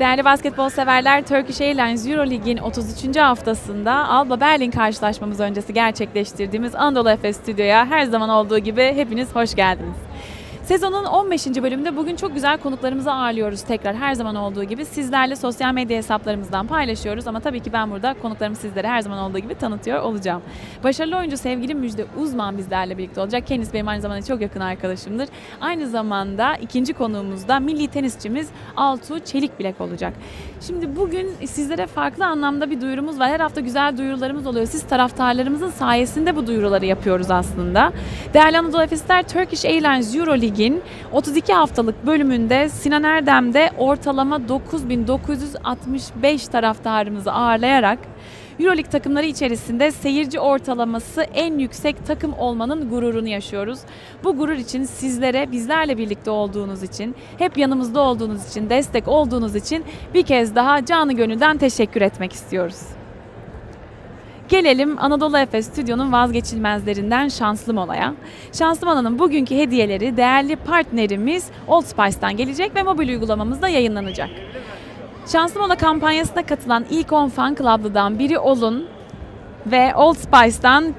Değerli basketbol severler, Turkish Airlines Euroleague'in 33. haftasında Alba Berlin karşılaşmamız öncesi gerçekleştirdiğimiz Anadolu Efes Stüdyo'ya her zaman olduğu gibi hepiniz hoş geldiniz. Sezonun 15. bölümünde bugün çok güzel konuklarımızı ağırlıyoruz tekrar her zaman olduğu gibi. Sizlerle sosyal medya hesaplarımızdan paylaşıyoruz ama tabii ki ben burada konuklarımı sizlere her zaman olduğu gibi tanıtıyor olacağım. Başarılı oyuncu sevgili Müjde Uzman bizlerle birlikte olacak. Kendisi benim aynı zamanda çok yakın arkadaşımdır. Aynı zamanda ikinci konuğumuz da milli tenisçimiz Altuğ Çelikbilek olacak. Şimdi bugün sizlere farklı anlamda bir duyurumuz var. Her hafta güzel duyurularımız oluyor. Siz taraftarlarımızın sayesinde bu duyuruları yapıyoruz aslında. Değerli Anadolu Efesler Turkish Airlines Euroleague'in 32 haftalık bölümünde Sinan Erdem'de ortalama 9965 taraftarımızı ağırlayarak Euroleague takımları içerisinde seyirci ortalaması en yüksek takım olmanın gururunu yaşıyoruz. Bu gurur için sizlere bizlerle birlikte olduğunuz için, hep yanımızda olduğunuz için, destek olduğunuz için bir kez daha canı gönülden teşekkür etmek istiyoruz. Gelelim Anadolu Efes Stüdyo'nun vazgeçilmezlerinden Şanslı Mola'ya. Şanslı Mola'nın bugünkü hediyeleri değerli partnerimiz Old Spice'tan gelecek ve mobil uygulamamızda yayınlanacak. Şanslı Mola kampanyasına katılan ilk 10 fan club'lıdan biri olun ve Old Spice'dan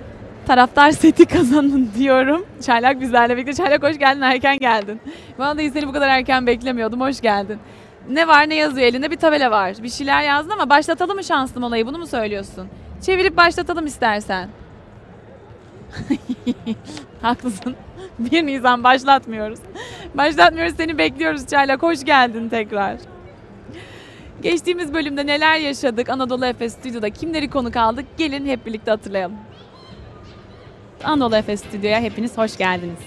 taraftar seti kazanın diyorum. Çaylak bizlerle birlikte. Çaylak hoş geldin, erken geldin. Vallahi seni bu kadar erken beklemiyordum, hoş geldin. Ne var ne yazıyor elinde bir tabela var. Bir şeyler yazdın ama başlatalım mı şanslı molayı bunu mu söylüyorsun? Çevirip başlatalım istersen. Haklısın. 1 Nisan başlatmıyoruz. Başlatmıyoruz seni bekliyoruz Çaylak. Hoş geldin tekrar. Geçtiğimiz bölümde neler yaşadık Anadolu Efes Stüdyo'da kimleri konuk aldık gelin hep birlikte hatırlayalım. Anadolu Efes Stüdyo'ya hepiniz hoş geldiniz.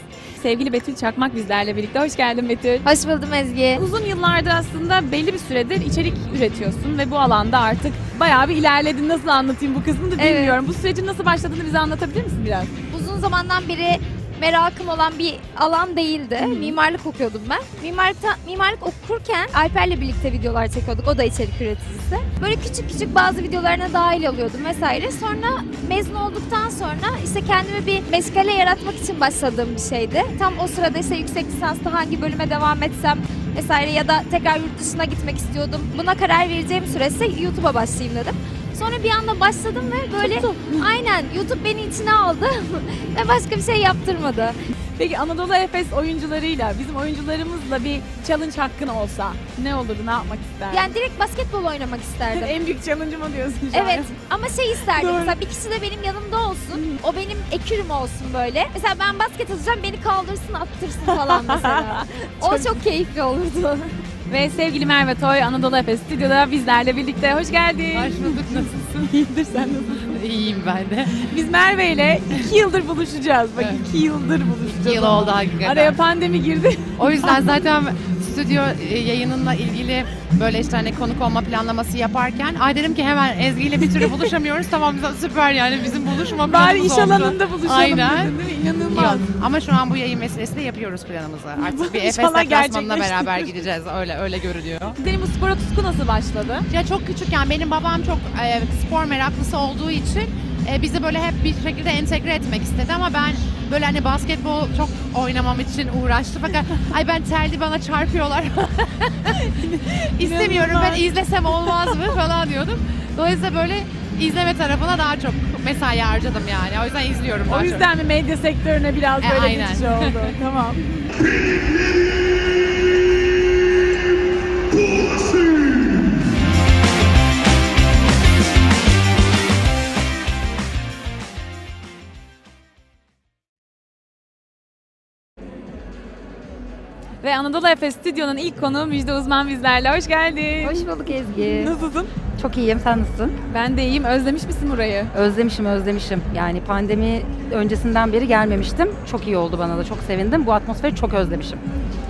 Sevgili Betül Çakmak bizlerle birlikte. Hoş geldin Betül. Hoş buldum Ezgi. Uzun yıllardır aslında belli bir süredir içerik üretiyorsun ve bu alanda artık bayağı bir ilerledin. Nasıl anlatayım bu kısmını da Evet. bilmiyorum. Bu sürecin nasıl başladığını bize anlatabilir misin biraz? Uzun zamandan beri merakım olan bir alan değildi. Mimarlık okuyordum ben. Mimarlıkta, mimarlık okurken Alper'le birlikte videolar çekiyorduk. O da içerik üreticisi. Böyle küçük küçük bazı videolarına dahil oluyordum vesaire. Sonra mezun olduktan sonra işte kendime bir meşgale yaratmak için başladığım bir şeydi. Tam o sırada işte yüksek lisansta hangi bölüme devam etsem vesaire ya da tekrar yurt dışına gitmek istiyordum. Buna karar vereceğim süresi YouTube'a başlayayım dedim. Sonra bir anda başladım ve böyle aynen YouTube beni içine aldı ve başka bir şey yaptırmadı. Peki Anadolu Efes oyuncularıyla, bizim oyuncularımızla bir challenge hakkın olsa ne olurdu, ne yapmak isterdin? Yani direkt basketbol oynamak isterdim. en büyük challenge'ım o diyorsun şu an. Evet ama şey isterdim Doğru. mesela bir kişi de benim yanımda olsun. O benim ekürüm olsun böyle. Mesela ben basket atacağım beni kaldırsın attırsın falan mesela. o çok keyifli olurdu. Ve sevgili Merve Toy Anadolu Efes Stüdyo'da bizlerle birlikte. Hoş geldin. Hoş bulduk, nasılsın? İyidir sen nasılsın? İyiyim ben de. Biz Merve ile iki yıldır buluşacağız. Bak Evet. iki yıldır buluşacağız. İki yıl oldu hakikaten. Araya pandemi girdi. O yüzden zaten stüdyo e, yayınınla ilgili böyle işte hani konuk olma planlaması yaparken ay dedim ki hemen Ezgi ile bir türlü buluşamıyoruz. tamam süper yani bizim buluşma Bari planımız iş oldu. alanında buluşalım Aynen. dedin değil mi? İnanılmaz. Yok. Ama şu an bu yayın vesilesiyle yapıyoruz planımızı. Artık bir Efes İnşallah deplasmanına gerçekleştirir. beraber gideceğiz. Öyle öyle görünüyor. Senin bu spora tutku nasıl başladı? Ya çok küçükken benim babam çok e, spor meraklısı olduğu için e, bizi böyle hep bir şekilde entegre etmek istedi ama ben böyle hani basketbol çok oynamam için uğraştı fakat ay ben terli bana çarpıyorlar. İstemiyorum ben izlesem olmaz mı falan diyordum. Dolayısıyla böyle izleme tarafına daha çok mesai harcadım yani. O yüzden izliyorum O yüzden mi medya sektörüne biraz E, böyle aynen. geçiş oldu? tamam. Ve Anadolu Efes Stüdyo'nun ilk konuğu Müjde Uzman bizlerle. Hoş geldin. Hoş bulduk Ezgi. Nasılsın? Çok iyiyim. Sen nasılsın? Ben de iyiyim. Özlemiş misin burayı? Özlemişim, özlemişim. Yani pandemi öncesinden beri gelmemiştim. Çok iyi oldu bana da. Çok sevindim. Bu atmosferi çok özlemişim.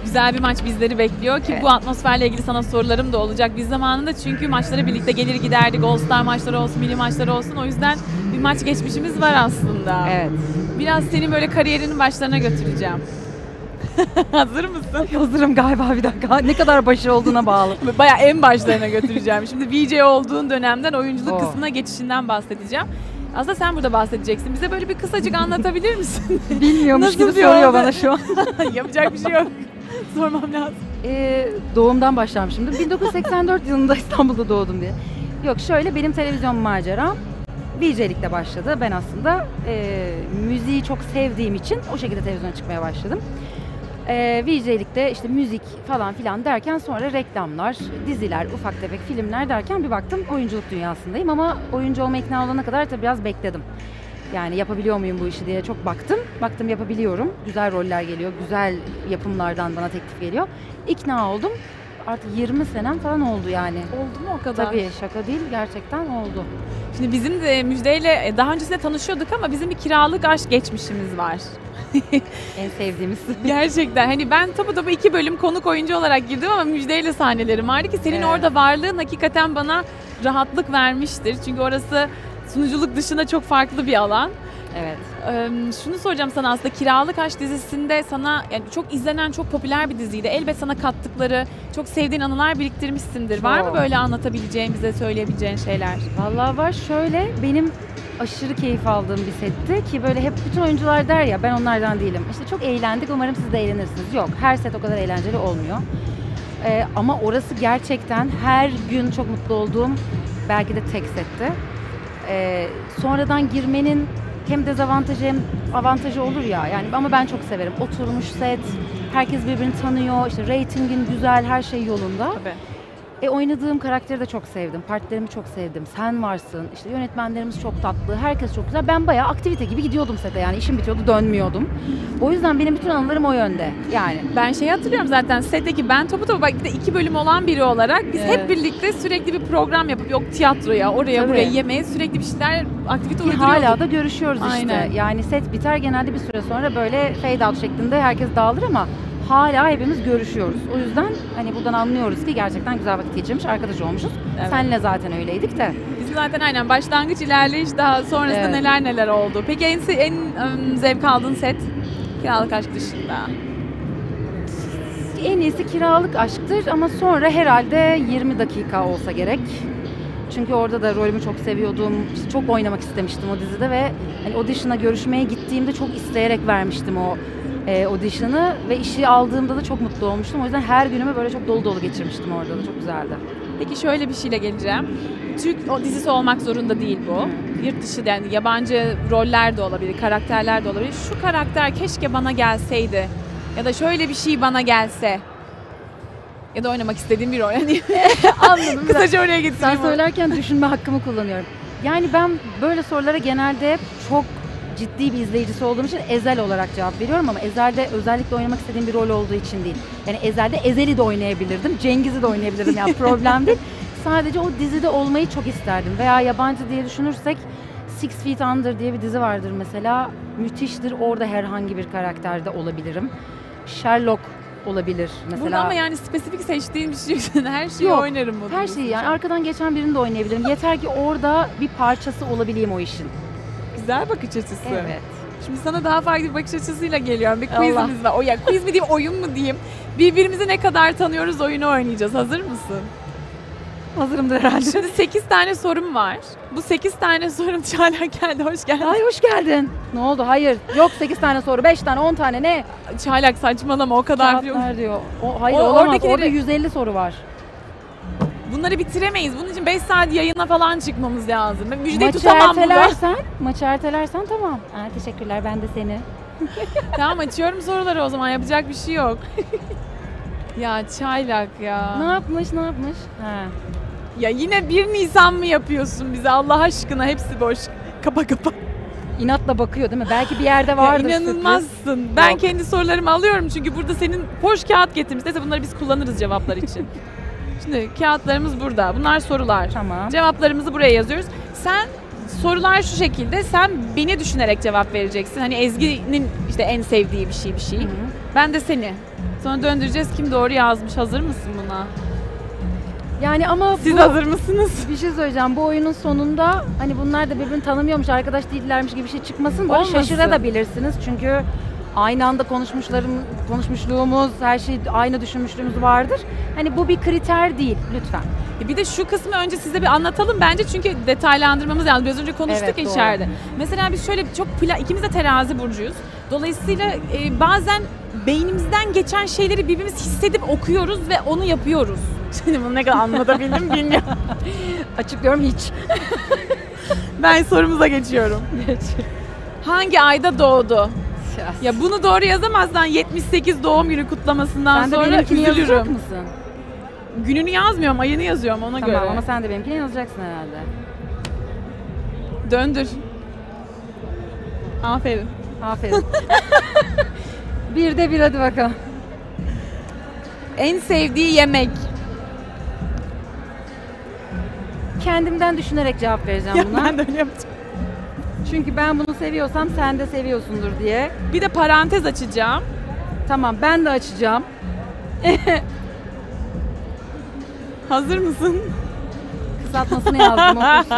Güzel bir maç bizleri bekliyor ki Evet. bu atmosferle ilgili sana sorularım da olacak. Biz zamanında çünkü maçlara birlikte gelir giderdik. All Star maçları olsun, milli maçları olsun. O yüzden bir maç geçmişimiz var aslında. Evet. Biraz senin böyle kariyerinin başlarına götüreceğim. Hazır mısın? Hazırım galiba bir dakika. Ne kadar başarılı olduğuna bağlı. Bayağı en başlarına götüreceğim. Şimdi VJ olduğun dönemden oyunculuk Oo. kısmına geçişinden bahsedeceğim. Aslında sen burada bahsedeceksin. Bize böyle bir kısacık anlatabilir misin? Bilmiyormuş Nasıl gibi soruyor oldu? bana şu an. Yapacak bir şey yok. Sormam lazım. Ee, doğumdan başlayalım şimdi. 1984 yılında İstanbul'da doğdum diye. Yok şöyle benim televizyon maceram VJ'likle başladı. Ben aslında e, müziği çok sevdiğim için o şekilde televizyona çıkmaya başladım. E, VJ'likte işte müzik falan filan derken sonra reklamlar, diziler, ufak tefek filmler derken bir baktım oyunculuk dünyasındayım ama oyuncu olma ikna olana kadar tabii biraz bekledim. Yani yapabiliyor muyum bu işi diye çok baktım. Baktım yapabiliyorum. Güzel roller geliyor. Güzel yapımlardan bana teklif geliyor. İkna oldum. Artık 20 senem falan oldu yani. Oldu mu o kadar? Tabii şaka değil gerçekten oldu. Şimdi bizim de Müjde'yle e, daha öncesinde tanışıyorduk ama bizim bir kiralık aşk geçmişimiz var. En sevdiğimiz. Gerçekten hani ben topu topu iki bölüm konuk oyuncu olarak girdim ama Müjde'yle sahnelerim vardı ki senin Evet. orada varlığın hakikaten bana rahatlık vermiştir. Çünkü orası sunuculuk dışında çok farklı bir alan. Evet. Ee, şunu soracağım sana aslında Kiralık Aşk dizisinde sana yani çok izlenen çok popüler bir diziydi. Elbet sana kattıkları çok sevdiğin anılar biriktirmişsindir. Var mı Çok. böyle anlatabileceğin bize söyleyebileceğin şeyler? Vallahi var şöyle benim aşırı keyif aldığım bir setti ki böyle hep bütün oyuncular der ya ben onlardan değilim. İşte çok eğlendik umarım siz de eğlenirsiniz. Yok her set o kadar eğlenceli olmuyor. Ee, ama orası gerçekten her gün çok mutlu olduğum belki de tek setti. Ee, sonradan girmenin hem dezavantajı hem avantajı olur ya yani ama ben çok severim. Oturmuş set, herkes birbirini tanıyor, işte reytingin güzel, her şey yolunda. Tabii. E oynadığım karakteri de çok sevdim. Partilerimi çok sevdim. Sen varsın. İşte yönetmenlerimiz çok tatlı. Herkes çok güzel. Ben bayağı aktivite gibi gidiyordum sete yani. işim bitiyordu dönmüyordum. O yüzden benim bütün anılarım o yönde. Yani Ben şeyi hatırlıyorum zaten setteki ben topu topu bak iki bölüm olan biri olarak biz hep Evet. birlikte sürekli bir program yapıp yok tiyatroya oraya Tabii. buraya yemeğe sürekli bir şeyler aktivite ki hala da görüşüyoruz işte. Aynen. Yani set biter genelde bir süre sonra böyle fade out şeklinde herkes dağılır ama hala hepimiz görüşüyoruz. O yüzden hani buradan anlıyoruz ki gerçekten güzel vakit geçirmiş, arkadaş olmuşuz. Evet. Senle zaten öyleydik de. Bizim zaten aynen başlangıç ilerleyiş daha sonrasında Evet. neler neler oldu. Peki en, en ım, zevk aldığın set Kiralık Aşk dışında? En iyisi kiralık aşktır ama sonra herhalde 20 dakika olsa gerek. Çünkü orada da rolümü çok seviyordum. Çok oynamak istemiştim o dizide ve hani audition'a görüşmeye gittiğimde çok isteyerek vermiştim o e, audition'ı ve işi aldığımda da çok mutlu olmuştum. O yüzden her günümü böyle çok dolu dolu geçirmiştim orada da. Çok güzeldi. Peki şöyle bir şeyle geleceğim. Türk o dizisi olmak zorunda değil bu. Yurt dışı yani yabancı roller de olabilir, karakterler de olabilir. Şu karakter keşke bana gelseydi ya da şöyle bir şey bana gelse ya da oynamak istediğim bir rol. Hani Anladım. kısaca oraya Sen getireyim. onu. söylerken düşünme hakkımı kullanıyorum. Yani ben böyle sorulara genelde hep çok ciddi bir izleyicisi olduğum için Ezel olarak cevap veriyorum ama Ezel'de özellikle oynamak istediğim bir rol olduğu için değil. Yani Ezel'de Ezel'i de oynayabilirdim, Cengiz'i de oynayabilirdim yani problem değil. Sadece o dizide olmayı çok isterdim. Veya yabancı diye düşünürsek Six Feet Under diye bir dizi vardır mesela. Müthiştir. Orada herhangi bir karakterde olabilirim. Sherlock olabilir mesela. Burada ama yani spesifik seçtiğim bir şey yok. Her şeyi Yok, oynarım. Her şeyi yani arkadan geçen birini de oynayabilirim. Yeter ki orada bir parçası olabileyim o işin. Güzel bakış açısı. Evet. Şimdi sana daha farklı bir bakış açısıyla geliyorum. Bir Allah. quizimiz var. O ya quiz mi diyeyim, oyun mu diyeyim? Birbirimizi ne kadar tanıyoruz oyunu oynayacağız. Hazır mısın? Hazırımdır herhalde. Şimdi 8 tane sorum var. Bu 8 tane sorum Çağla geldi. Hoş geldin. Ay hoş geldin. Ne oldu? Hayır. Yok 8 tane soru, 5 tane, 10 tane ne? Çaylak saçmalama o kadar. Kağıtlar diyor. O, hayır O- olamaz. oradakileri- Orada 150 soru var. Bunları bitiremeyiz. Bunun için 5 saat yayına falan çıkmamız lazım. Ben müjdeyi maçı tutamam burada. ertelersen, maçı ertelersen tamam. Ha, teşekkürler ben de seni. tamam açıyorum soruları o zaman. Yapacak bir şey yok. ya Çaylak ya. Ne yapmış, ne yapmış? Ha. Ya yine 1 Nisan mı yapıyorsun bize Allah aşkına? Hepsi boş. Kapa kapa. İnatla bakıyor değil mi? Belki bir yerde Ya vardır inanılmazsın. Ben Yok. kendi sorularımı alıyorum çünkü burada senin boş kağıt getirmiş. Neyse bunları biz kullanırız cevaplar için. Şimdi kağıtlarımız burada. Bunlar sorular. Tamam. Cevaplarımızı buraya yazıyoruz. Sen sorular şu şekilde. Sen beni düşünerek cevap vereceksin. Hani Ezgi'nin işte en sevdiği bir şey bir şey. Hı hı. Ben de seni. Sonra döndüreceğiz kim doğru yazmış. Hazır mısın buna? Yani ama Siz bu... hazır mısınız? Bir şey söyleyeceğim. Bu oyunun sonunda hani bunlar da birbirini tanımıyormuş, arkadaş değillermiş gibi bir şey çıkmasın. Böyle Olmasın. şaşırabilirsiniz. Çünkü aynı anda konuşmuşlarım, konuşmuşluğumuz, her şey aynı düşünmüşlüğümüz vardır. Hani bu bir kriter değil lütfen. E Bir de şu kısmı önce size bir anlatalım bence çünkü detaylandırmamız lazım. Biraz önce konuştuk Evet, ya doğru. içeride. Mesela biz şöyle çok pla ikimiz de terazi burcuyuz. Dolayısıyla e, bazen beynimizden geçen şeyleri birbirimiz hissedip okuyoruz ve onu yapıyoruz. Şimdi bunu ne kadar anlatabildim bilmiyorum. Açıklıyorum hiç. Ben sorumuza geçiyorum. Hangi ayda doğdu? Ya bunu doğru yazamazsan 78 doğum günü kutlamasından sen de sonra benimkini yazacak üzülürüm. mısın? Gününü yazmıyorum, ayını yazıyorum ona Tamam göre. ama sen de benimkini yazacaksın herhalde. Döndür. Aferin. Aferin. bir de bir hadi bakalım. En sevdiği yemek. Kendimden düşünerek cevap vereceğim buna. ben de öyle yapacağım. Çünkü ben bunu seviyorsam sen de seviyorsundur diye. Bir de parantez açacağım. Tamam ben de açacağım. Hazır mısın? Kısaltmasını yazdım okursun.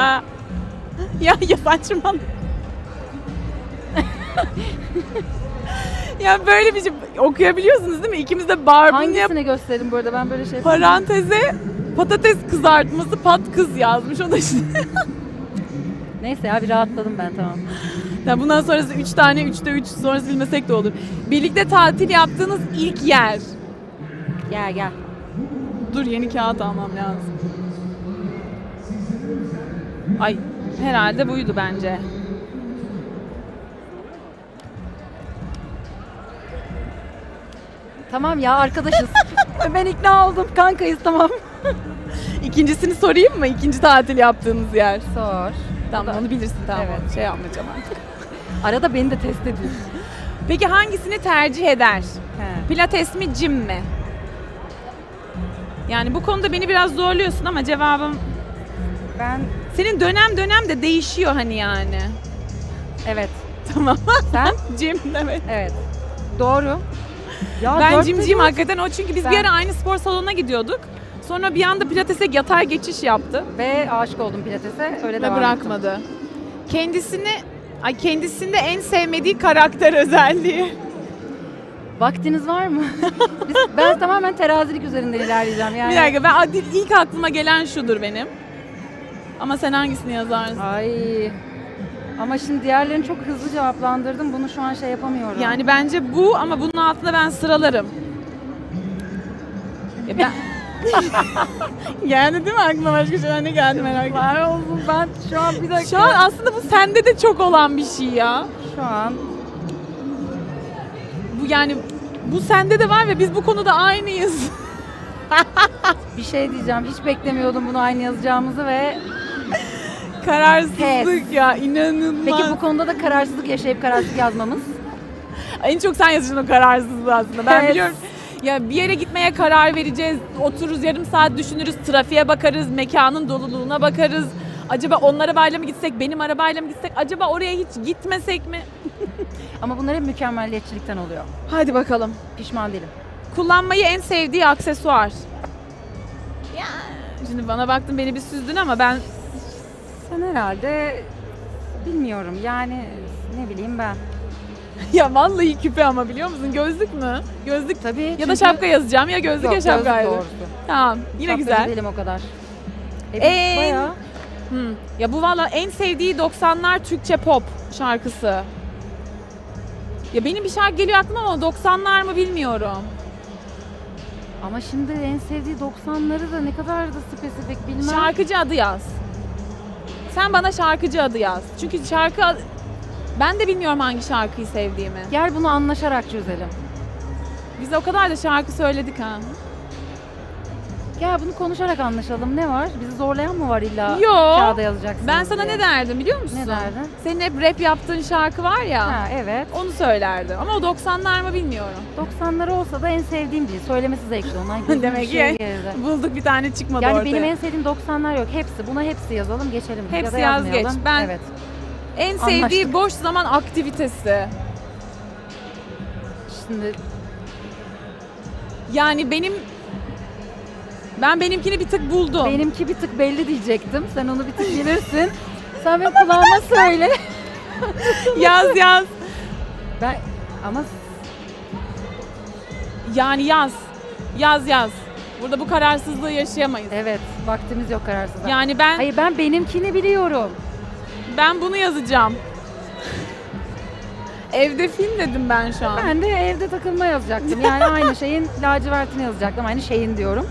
ya ya saçmalama. ya böyle bir şey okuyabiliyorsunuz değil mi? İkimiz de Barbie'ni yap Hangisini gösterin bu arada ben böyle şey paranteze patates kızartması pat kız yazmış o da işte. Neyse ya bir rahatladım ben tamam. ya bundan sonrası 3 tane 3'te 3 sonrası bilmesek de olur. Birlikte tatil yaptığınız ilk yer. Gel gel. Dur yeni kağıt almam lazım. Ay herhalde buydu bence. Tamam ya arkadaşız. ben ikna oldum kankayız tamam. İkincisini sorayım mı? İkinci tatil yaptığınız yer. Sor. Tamam onu bilirsin tamam. Evet. Şey yapmayacağım artık. Arada beni de test ediyorsun. Peki hangisini tercih eder? He. Pilates mi, jim mi? Yani bu konuda beni biraz zorluyorsun ama cevabım Ben senin dönem dönem de değişiyor hani yani. evet. Tamam. Sen? Jim evet. Evet. Doğru. Ya ben dört. hakikaten o çünkü biz bir Ben- ara aynı spor salonuna gidiyorduk. Sonra bir anda pilatese yatay geçiş yaptı Ve aşık oldum pilatese. Öyle devam bırakmadı. Kendisini ay kendisinde en sevmediği karakter özelliği. ettim. Vaktiniz var mı? Biz, ben tamamen terazilik üzerinden ilerleyeceğim. Yani. Bir dakika ben ilk aklıma gelen şudur benim. Ama sen hangisini yazarsın? Ay. Ama şimdi diğerlerini çok hızlı cevaplandırdım. Bunu şu an şey yapamıyorum. Yani bence bu ama bunun altında ben sıralarım. Ya ben... geldi değil mi aklına başka şeyler ne geldi merak ettim. var olsun ben şu an bir dakika. Şu an aslında bu sende de çok olan bir şey ya. Şu an Bu yani bu sende de var ve biz bu konuda aynıyız. bir şey diyeceğim. Hiç beklemiyordum bunu aynı yazacağımızı ve Kararsızlık Pes. ya inanılmaz. peki bu konuda da kararsızlık yaşayıp kararsızlık yazmamız. En çok sen yazacaksın o kararsızlığı aslında. Ben Pes. biliyorum. Ya bir yere gitmeye karar vereceğiz. Otururuz yarım saat düşünürüz. Trafiğe bakarız. Mekanın doluluğuna bakarız. Acaba onun arabayla mı gitsek, benim arabayla mı gitsek? Acaba oraya hiç gitmesek mi? Ama bunlar hep mükemmelliyetçilikten oluyor. Hadi bakalım. Pişman değilim. Kullanmayı en sevdiği aksesuar. Ya şimdi bana baktın beni bir süzdün ama ben Sen herhalde bilmiyorum yani ne bileyim ben. Ya vallahi küpe ama biliyor musun? Gözlük mü? Gözlük Tabii. ya da çünkü- şapka yazacağım ya gözlük Yok, ya şapka. gözlük yazdım. doğrusu. Tamam yine Şapkacı güzel. değilim o kadar. E, En- bayağı. Hmm. Ya bu valla en sevdiği 90'lar Türkçe pop şarkısı. Ya benim bir şarkı geliyor aklıma ama 90'lar mı bilmiyorum. Ama şimdi en sevdiği 90'ları da ne kadar da spesifik bilmem. Şarkıcı adı yaz. Sen bana şarkıcı adı yaz. Çünkü şarkı ben de bilmiyorum hangi şarkıyı sevdiğimi. Gel bunu anlaşarak çözelim. Biz o kadar da şarkı söyledik ha. Gel bunu konuşarak anlaşalım. Ne var? Bizi zorlayan mı var illa Yo. kağıda yazacaksın Ben sana ne derdim biliyor musun? Ne derdin? Senin hep rap yaptığın şarkı var ya. Ha evet. Onu söylerdim. Ama o 90'lar mı bilmiyorum. 90'ları olsa da en sevdiğim değil. Söylemesi zevkli ondan. Demek bir ki şey. Bulduk bir tane çıkmadı Yani ortaya. benim en sevdiğim 90'lar yok. Hepsi. Buna hepsi yazalım geçelim. Hepsi ya yaz geç. Ben- Evet. En sevdiği Anlaştık. boş zaman aktivitesi. Şimdi Yani benim ben benimkini bir tık buldum. benimki bir tık belli diyecektim. Sen onu bir tık bilirsin. Sen benim kulağıma söyle. yaz yaz. Ben ama Yani yaz. Yaz yaz. Burada bu kararsızlığı yaşayamayız. evet vaktimiz yok kararsızlığa. Yani ben Hayır ben benimkini biliyorum. Ben bunu yazacağım. Evde film dedim ben şu an. Ben de evde takılma yazacaktım. Yani aynı şeyin lacivertini yazacaktım. Aynı şeyin diyorum.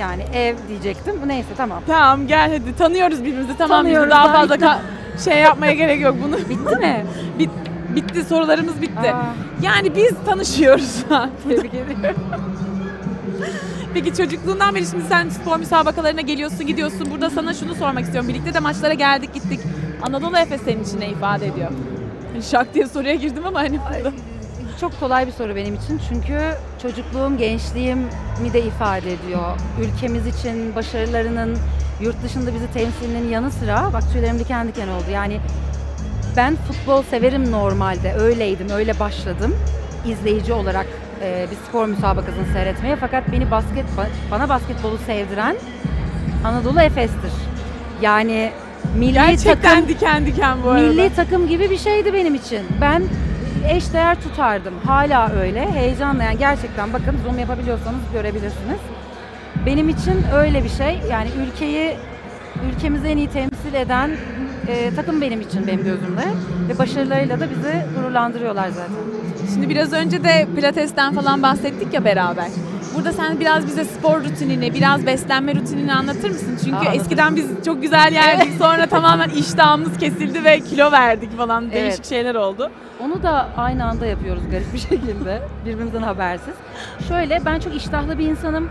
Yani ev diyecektim. Neyse tamam. Tamam gel hadi tanıyoruz birbirimizi tamam biz Tanıyoruz, daha ben fazla ka- şey yapmaya gerek yok bunu. Bitti mi? Bit, bitti sorularımız bitti. Aa. Yani biz tanışıyoruz şu an. Tebrik ediyorum. Peki çocukluğundan beri şimdi sen spor müsabakalarına geliyorsun gidiyorsun. Burada sana şunu sormak istiyorum. Birlikte de maçlara geldik gittik. Anadolu Efes senin için ne ifade ediyor? Hani Şak diye soruya girdim ama hani burada. Çok kolay bir soru benim için çünkü çocukluğum, gençliğimi de ifade ediyor. Ülkemiz için başarılarının yurt dışında bizi temsilinin yanı sıra bak tüylerim diken diken oldu. Yani ben futbol severim normalde. Öyleydim, öyle başladım. izleyici olarak e, bir spor müsabakasını seyretmeye. Fakat beni basket bana basketbolu sevdiren Anadolu Efes'tir. Yani milli Gerçekten takım diken diken bu arada. Milli takım gibi bir şeydi benim için. Ben eşdeğer tutardım. Hala öyle. Heyecanla yani gerçekten bakın zoom yapabiliyorsanız görebilirsiniz. Benim için öyle bir şey. Yani ülkeyi ülkemizi en iyi temsil eden e, takım benim için benim gözümde. Ve başarılarıyla da bizi gururlandırıyorlar zaten. Şimdi biraz önce de pilatesten falan bahsettik ya beraber. Burada sen biraz bize spor rutinini, biraz beslenme rutinini anlatır mısın? Çünkü Aa, anlatırım. eskiden biz çok güzel yerdik. Sonra tamamen iştahımız kesildi ve kilo verdik falan. Değişik Evet. şeyler oldu. Onu da aynı anda yapıyoruz garip bir şekilde. Birbirimizden habersiz. Şöyle ben çok iştahlı bir insanım.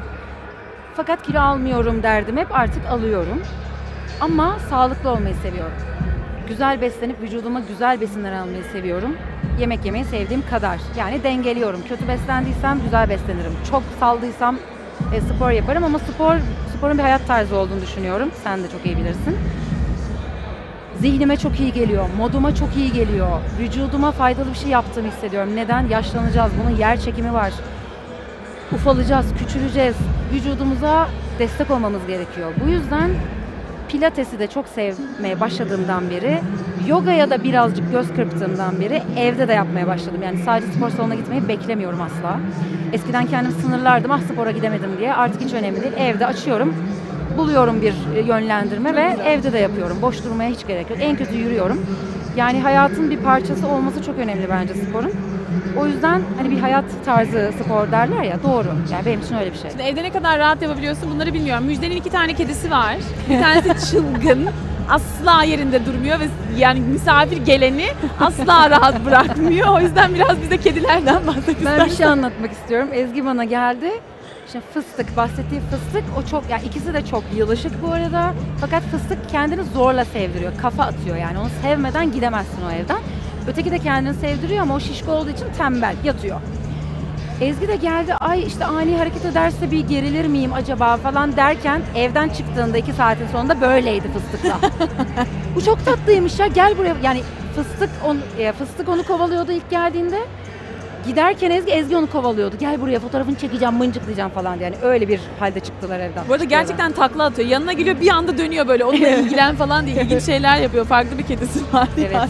Fakat kilo almıyorum derdim hep artık alıyorum. Ama sağlıklı olmayı seviyorum. Güzel beslenip vücuduma güzel besinler almayı seviyorum. Yemek yemeyi sevdiğim kadar. Yani dengeliyorum. Kötü beslendiysem güzel beslenirim. Çok saldıysam e, spor yaparım ama spor sporun bir hayat tarzı olduğunu düşünüyorum. Sen de çok iyi bilirsin. Zihnime çok iyi geliyor, moduma çok iyi geliyor, vücuduma faydalı bir şey yaptığımı hissediyorum. Neden? Yaşlanacağız, bunun yer çekimi var. Ufalacağız, küçüleceğiz. Vücudumuza destek olmamız gerekiyor. Bu yüzden Pilatesi de çok sevmeye başladığımdan beri, yogaya da birazcık göz kırptığımdan beri evde de yapmaya başladım. Yani sadece spor salonuna gitmeyi beklemiyorum asla. Eskiden kendim sınırlardım, ah spora gidemedim diye. Artık hiç önemli değil. Evde açıyorum, buluyorum bir yönlendirme ve evde de yapıyorum. Boş durmaya hiç gerek yok. En kötü yürüyorum. Yani hayatın bir parçası olması çok önemli bence sporun. O yüzden hani bir hayat tarzı spor derler ya doğru. Yani benim için öyle bir şey. Şimdi evde ne kadar rahat yapabiliyorsun bunları bilmiyorum. Müjdenin iki tane kedisi var. Bir tanesi çılgın. Asla yerinde durmuyor ve yani misafir geleni asla rahat bırakmıyor. O yüzden biraz bize kedilerden bahset Ben bir şey anlatmak istiyorum. Ezgi bana geldi. Şimdi fıstık, bahsettiği fıstık o çok, yani ikisi de çok yılışık bu arada. Fakat fıstık kendini zorla sevdiriyor, kafa atıyor yani. Onu sevmeden gidemezsin o evden. Öteki de kendini sevdiriyor ama o şişko olduğu için tembel, yatıyor. Ezgi de geldi, ay işte ani hareket ederse bir gerilir miyim acaba falan derken evden çıktığında iki saatin sonunda böyleydi fıstıkla. bu çok tatlıymış ya, gel buraya. Yani fıstık, on, e, fıstık onu kovalıyordu ilk geldiğinde. Giderken Ezgi, Ezgi onu kovalıyordu. Gel buraya fotoğrafını çekeceğim, mıncıklayacağım falan diye. Yani öyle bir halde çıktılar evden. Bu arada gerçekten takla atıyor. Yanına geliyor bir anda dönüyor böyle. Onunla ilgilen falan diye ilginç şeyler yapıyor. Farklı bir kedisi var. Evet. yani.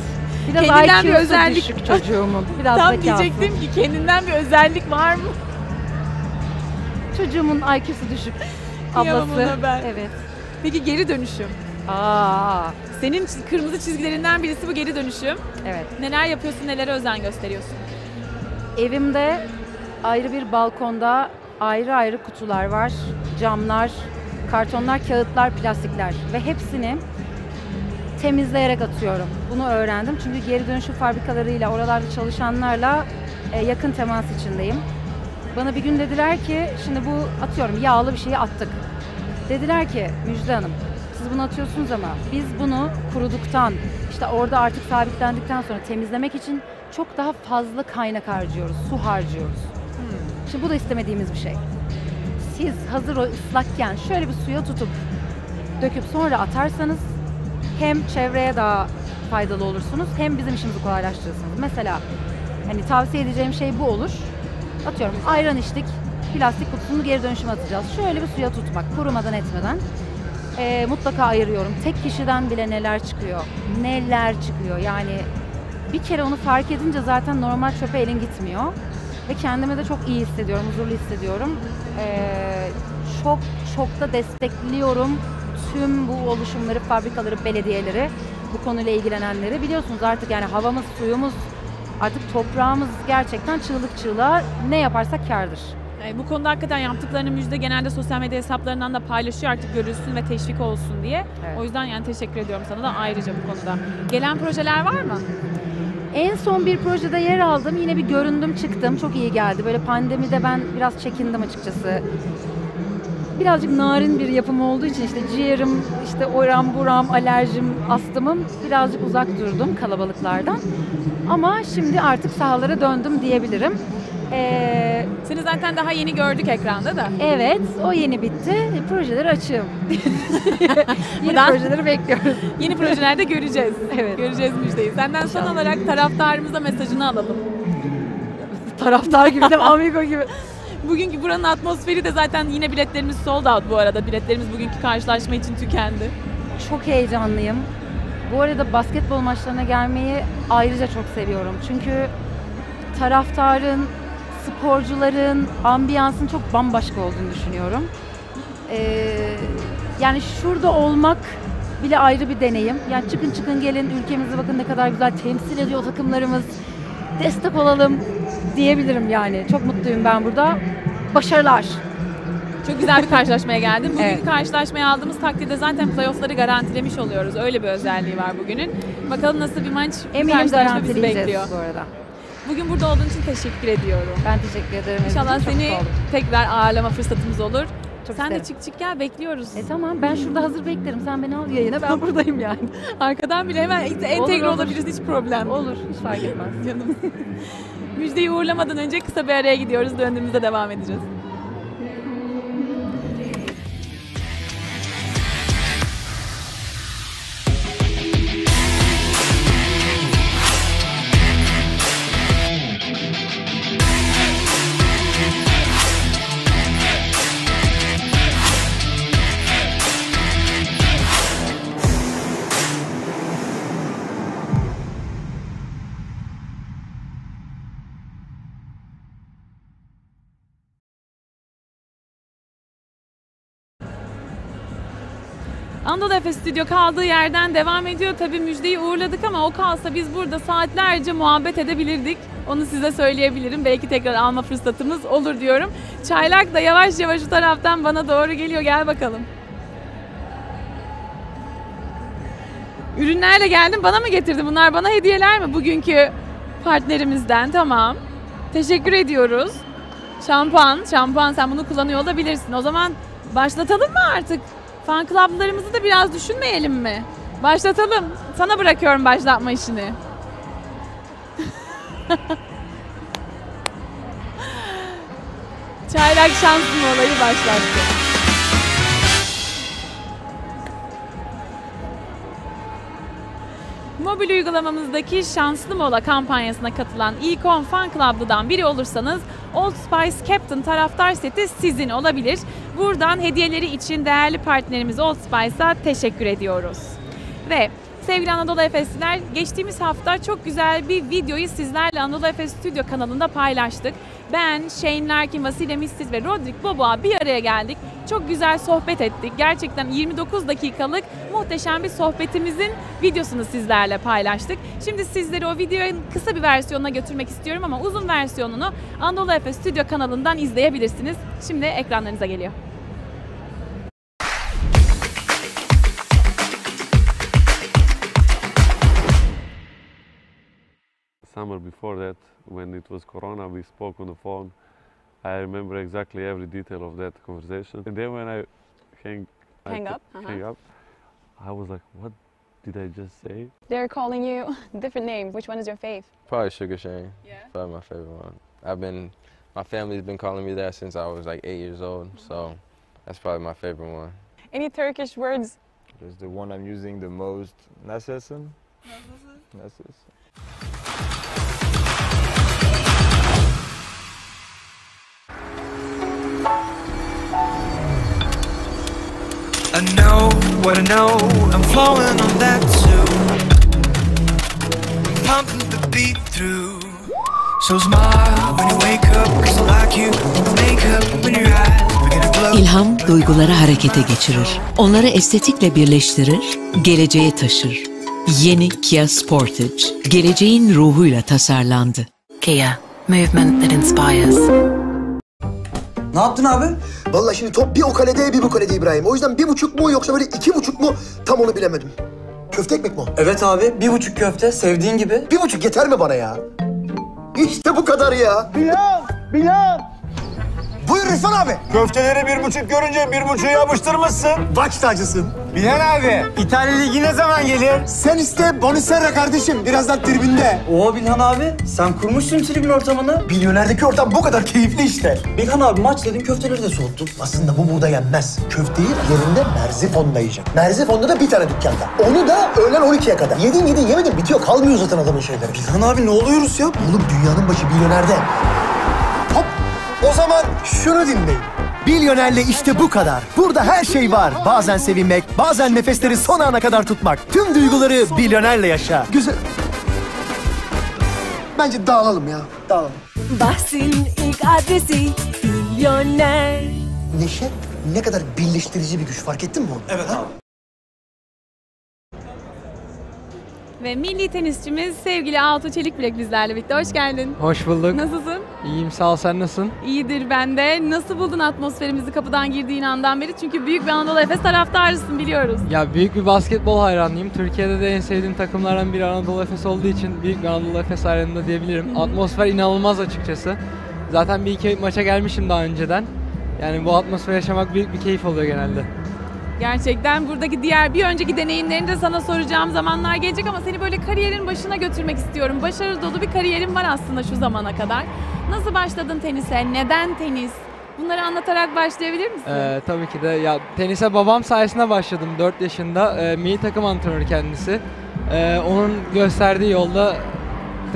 Biraz Kendinden bir özellik- düşük çocuğumun. Biraz Tam zekası. diyecektim ki kendinden bir özellik var mı? Çocuğumun IQ'su düşük. Kıyamam Ablası. ona ben. Evet. Peki geri dönüşüm. Aa, Senin çiz- kırmızı çizgilerinden birisi bu geri dönüşüm. evet. Neler yapıyorsun, nelere özen gösteriyorsun? Evimde ayrı bir balkonda ayrı ayrı kutular var. Camlar, kartonlar, kağıtlar, plastikler ve hepsini temizleyerek atıyorum. Bunu öğrendim çünkü geri dönüşüm fabrikalarıyla, oralarda çalışanlarla e, yakın temas içindeyim. Bana bir gün dediler ki, şimdi bu atıyorum yağlı bir şeyi attık. Dediler ki Müjde Hanım, siz bunu atıyorsunuz ama biz bunu kuruduktan, işte orada artık sabitlendikten sonra temizlemek için çok daha fazla kaynak harcıyoruz, su harcıyoruz. Şimdi bu da istemediğimiz bir şey. Siz hazır o ıslakken şöyle bir suya tutup döküp sonra atarsanız hem çevreye daha faydalı olursunuz hem bizim işimizi kolaylaştırırsınız. Mesela hani tavsiye edeceğim şey bu olur. Atıyorum ayran içtik, plastik kutusunu geri dönüşüme atacağız. Şöyle bir suya tutmak, kurumadan etmeden. Ee, mutlaka ayırıyorum. Tek kişiden bile neler çıkıyor, neler çıkıyor. Yani bir kere onu fark edince zaten normal çöpe elin gitmiyor. Ve kendimi de çok iyi hissediyorum, huzurlu hissediyorum. Ee, çok çok da destekliyorum tüm bu oluşumları, fabrikaları, belediyeleri, bu konuyla ilgilenenleri. Biliyorsunuz artık yani havamız, suyumuz, Artık toprağımız gerçekten çığlık çığlığa ne yaparsak kârdır. E, bu konuda hakikaten yaptıklarını Müjde genelde sosyal medya hesaplarından da paylaşıyor artık görülsün ve teşvik olsun diye. Evet. O yüzden yani teşekkür ediyorum sana da ayrıca bu konuda. Gelen projeler var mı? En son bir projede yer aldım. Yine bir göründüm çıktım. Çok iyi geldi. Böyle pandemide ben biraz çekindim açıkçası. Birazcık narin bir yapım olduğu için işte ciğerim, işte oram buram, alerjim, astımım birazcık uzak durdum kalabalıklardan. Ama şimdi artık sahalara döndüm diyebilirim. Ee, Seni zaten daha yeni gördük ekranda da. evet, o yeni bitti. Projeleri açığım. yeni Buradan- projeleri bekliyoruz. Yeni projelerde göreceğiz. Evet. Göreceğiz Müjde'yi. Senden son İnşallah. olarak taraftarımıza mesajını alalım. Taraftar gibi de amigo gibi. Bugünkü buranın atmosferi de zaten yine biletlerimiz sold out bu arada. Biletlerimiz bugünkü karşılaşma için tükendi. Çok heyecanlıyım. Bu arada basketbol maçlarına gelmeyi ayrıca çok seviyorum. Çünkü taraftarın, sporcuların, ambiyansın çok bambaşka olduğunu düşünüyorum. Ee, yani şurada olmak bile ayrı bir deneyim. Yani çıkın çıkın gelin ülkemizi bakın ne kadar güzel temsil ediyor takımlarımız. Destek olalım diyebilirim yani. Çok mutluyum ben burada. Başarılar. Çok güzel bir karşılaşmaya geldin. Bugünkü Evet. karşılaşmayı aldığımız takdirde zaten playoff'ları garantilemiş oluyoruz. Öyle bir özelliği var bugünün. Bakalım nasıl bir maç, Eminim karşılaşma bizi bekliyor. bu arada. Bugün burada olduğun için teşekkür ediyorum. Ben teşekkür ederim. İnşallah seni tekrar ağırlama fırsatımız olur. Çok Sen de isterim. çık çık gel bekliyoruz. E tamam ben şurada hazır beklerim. Sen beni al yayına ben buradayım yani. Arkadan bile hemen entegre olur. olabiliriz hiç problem. Olur hiç fark etmez. Canım. Müjdeyi uğurlamadan önce kısa bir araya gidiyoruz. Döndüğümüzde devam edeceğiz. Efes Stüdyo kaldığı yerden devam ediyor. Tabii müjdeyi uğurladık ama o kalsa biz burada saatlerce muhabbet edebilirdik. Onu size söyleyebilirim. Belki tekrar alma fırsatımız olur diyorum. Çaylak da yavaş yavaş şu taraftan bana doğru geliyor. Gel bakalım. Ürünlerle geldim. Bana mı getirdi bunlar? Bana hediyeler mi bugünkü partnerimizden? Tamam. Teşekkür ediyoruz. Şampuan, şampuan sen bunu kullanıyor olabilirsin. O zaman başlatalım mı artık? Fan club'larımızı da biraz düşünmeyelim mi? Başlatalım. Sana bırakıyorum başlatma işini. Çaylak şanslı olayı başlattı. Mobil uygulamamızdaki Şanslı Mola kampanyasına katılan 10 fan club'lıdan biri olursanız Old Spice Captain taraftar seti sizin olabilir. Buradan hediyeleri için değerli partnerimiz Old Spice'a teşekkür ediyoruz. Ve sevgili Anadolu Efesliler geçtiğimiz hafta çok güzel bir videoyu sizlerle Anadolu Efes Stüdyo kanalında paylaştık. Ben, Shane Larkin, Vasile Mistis ve Rodrik Boboa bir araya geldik. Çok güzel sohbet ettik. Gerçekten 29 dakikalık muhteşem bir sohbetimizin videosunu sizlerle paylaştık. Şimdi sizleri o videonun kısa bir versiyonuna götürmek istiyorum ama uzun versiyonunu Anadolu Efes Stüdyo kanalından izleyebilirsiniz. Şimdi ekranlarınıza geliyor. summer before that, when it was Corona, we spoke on the phone. I remember exactly every detail of that conversation. And then when I hang, I Hang t- up, uh-huh. hang up, I was like, what did I just say? They're calling you different names. Which one is your fave? Probably Sugar Shane. Yeah. Probably my favorite one. I've been, my family's been calling me that since I was like eight years old. Mm-hmm. So that's probably my favorite one. Any Turkish words? There's the one I'm using the most. Nasılsın? Nasılsın? I know what I know, I'm flowing on that too. Pumping the beat through. So smile when you wake up, cause I like you. Make up when your eyes. İlham duyguları harekete geçirir. Onları estetikle birleştirir, geleceğe taşır. Yeni Kia Sportage, geleceğin ruhuyla tasarlandı. Kia, movement that inspires. Ne yaptın abi? Vallahi şimdi top bir o kalede bir bu kalede İbrahim. O yüzden bir buçuk mu yoksa böyle iki buçuk mu tam onu bilemedim. Köfte ekmek mi o? Evet abi bir buçuk köfte sevdiğin gibi. Bir buçuk yeter mi bana ya? İşte bu kadar ya. Pilav, pilav. Buyur Rıfan abi. Köfteleri bir buçuk görünce bir buçuğu yapıştırmışsın. Baş tacısın. Bilal abi, İtalya Ligi ne zaman gelir? Sen iste Bonisera kardeşim. Birazdan tribünde. Oo Bilhan abi sen kurmuşsun tribün ortamını. Milyonerdeki ortam bu kadar keyifli işte. Bilhan abi maç dedin köfteleri de soğuttun. Aslında bu burada yenmez. Köfteyi yerinde Merzifon'da yiyecek. Merzifon'da da bir tane dükkanda. Onu da öğlen 12'ye kadar. Yedin yedin yemedin bitiyor. Kalmıyor zaten adamın şeyleri. Bilhan abi ne oluyoruz ya? Oğlum dünyanın başı milyonerde. O zaman şunu dinleyin. Milyonerle işte bu kadar. Burada her şey var. Bazen sevinmek, bazen nefesleri son ana kadar tutmak. Tüm duyguları milyonerle yaşa. Güzel. Bence dağılalım ya. Dağılalım. Bahsin ilk adresi milyoner. Neşe ne kadar birleştirici bir güç fark ettin mi onu? Evet abi. Ve milli tenisçimiz sevgili Altuğ Çelikbilek bizlerle birlikte. Hoş geldin. Hoş bulduk. Nasılsın? İyiyim sağ ol sen nasılsın? İyidir ben de. Nasıl buldun atmosferimizi kapıdan girdiğin andan beri? Çünkü büyük bir Anadolu Efes taraftarısın biliyoruz. Ya büyük bir basketbol hayranıyım. Türkiye'de de en sevdiğim takımlardan biri Anadolu Efes olduğu için büyük bir Anadolu Efes hayranı da diyebilirim. Atmosfer inanılmaz açıkçası. Zaten bir iki maça gelmişim daha önceden. Yani bu atmosferi yaşamak büyük bir keyif oluyor genelde. Gerçekten buradaki diğer bir önceki deneyimlerini de sana soracağım zamanlar gelecek ama seni böyle kariyerin başına götürmek istiyorum. Başarı dolu bir kariyerin var aslında şu zamana kadar. Nasıl başladın tenise? Neden tenis? Bunları anlatarak başlayabilir misin? Ee, tabii ki de ya tenise babam sayesinde başladım 4 yaşında. Ee, milli takım antrenörü kendisi. Ee, onun gösterdiği yolda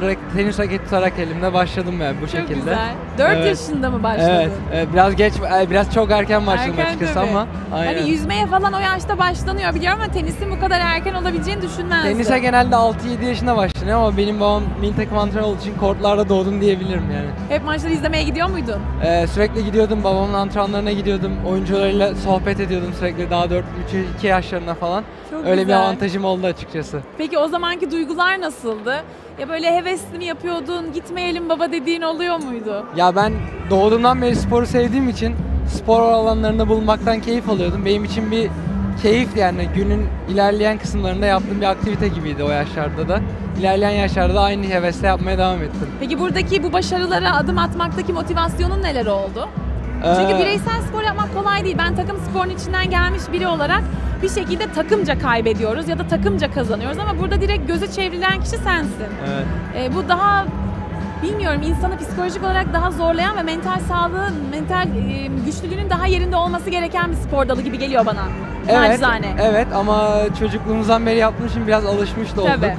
direkt tenis raketi tutarak elimde başladım yani bu Çok şekilde. güzel. 4 Evet. yaşında mı başladın? Evet, evet, biraz geç, biraz çok erken başladım Erken açıkçası tabii. ama. Aynen. Hani yüzmeye falan o yaşta başlanıyor biliyorum ama tenisin bu kadar erken olabileceğini düşünmezdim. Tenise genelde 6-7 yaşında başlanıyor ama benim babam milli takım antrenörü olduğu için kortlarda doğdum diyebilirim yani. Hep maçları izlemeye gidiyor muydun? Ee, sürekli gidiyordum, babamın antrenmanlarına gidiyordum, oyuncularıyla sohbet ediyordum sürekli daha 4 3 2 yaşlarında falan. Çok Öyle bir güzel. avantajım oldu açıkçası. Peki o zamanki duygular nasıldı? Ya böyle hevesli mi yapıyordun, gitmeyelim baba dediğin oluyor muydu? Ya ben doğduğumdan beri sporu sevdiğim için spor alanlarında bulunmaktan keyif alıyordum. Benim için bir keyif yani günün ilerleyen kısımlarında yaptığım bir aktivite gibiydi o yaşlarda da. İlerleyen yaşlarda da aynı hevesle yapmaya devam ettim. Peki buradaki bu başarılara adım atmaktaki motivasyonun neler oldu? Çünkü Ee, bireysel spor yapmak kolay değil. Ben takım sporun içinden gelmiş biri olarak bir şekilde takımca kaybediyoruz ya da takımca kazanıyoruz ama burada direkt gözü çevrilen kişi sensin. Evet. Ee, bu daha bilmiyorum insanı psikolojik olarak daha zorlayan ve mental sağlığın, mental e, güçlülüğünün daha yerinde olması gereken bir spor dalı gibi geliyor bana. Evet, Naçizane. evet ama çocukluğumuzdan beri yaptığım için biraz alışmış da olduk. Tabii.